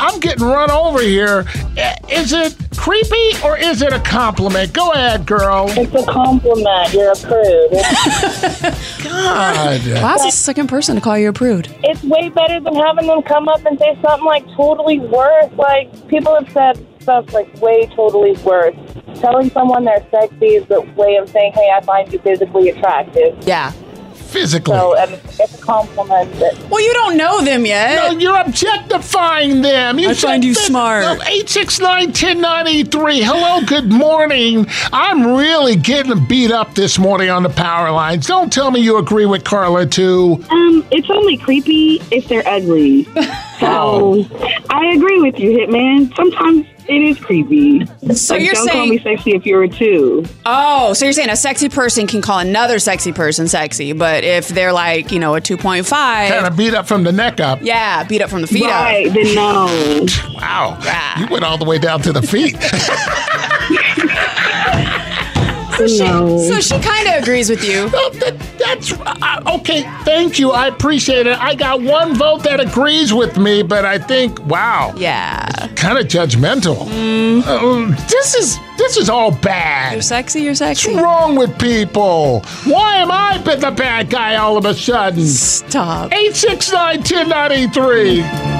I'm getting run over here. Eh, is it creepy or is it a compliment? Go ahead, girl. It's a compliment. You're a prude. God. Wow, that's the second person to call you a prude. it's way better than having them come up and say something like totally worse. Like people have said stuff like way totally worse. Telling someone they're sexy is the way of saying, "Hey, I find you physically attractive." Yeah. Physically. So and it's a compliment. That, Well, you don't know them yet. No, you're objectifying them. You I find you phys- smart. No, 869-1093. Hello, good morning. I'm really getting beat up this morning on the power lines. Don't tell me you agree with Carla, too. Um, it's only creepy if they're ugly. So I agree with you, Hitman. Sometimes it is creepy. So Like, you're don't call me sexy if you're a two. Oh, so you're saying a sexy person can call another sexy person sexy, but if they're like, you know, a 2.5, Kind of beat up from the neck up. yeah, beat up from the feet up. Right? Then no. Wow. You went all the way down to the feet. no. So she kind of agrees with you. Oh, that, that's uh, okay. Thank you. I appreciate it. I got one vote that agrees with me, but I think, wow, Yeah. kind of judgmental. Uh, this is this is all bad. You're sexy, you're sexy. What's wrong with people? Why am I been the bad guy all of a sudden? Stop. 869 1093.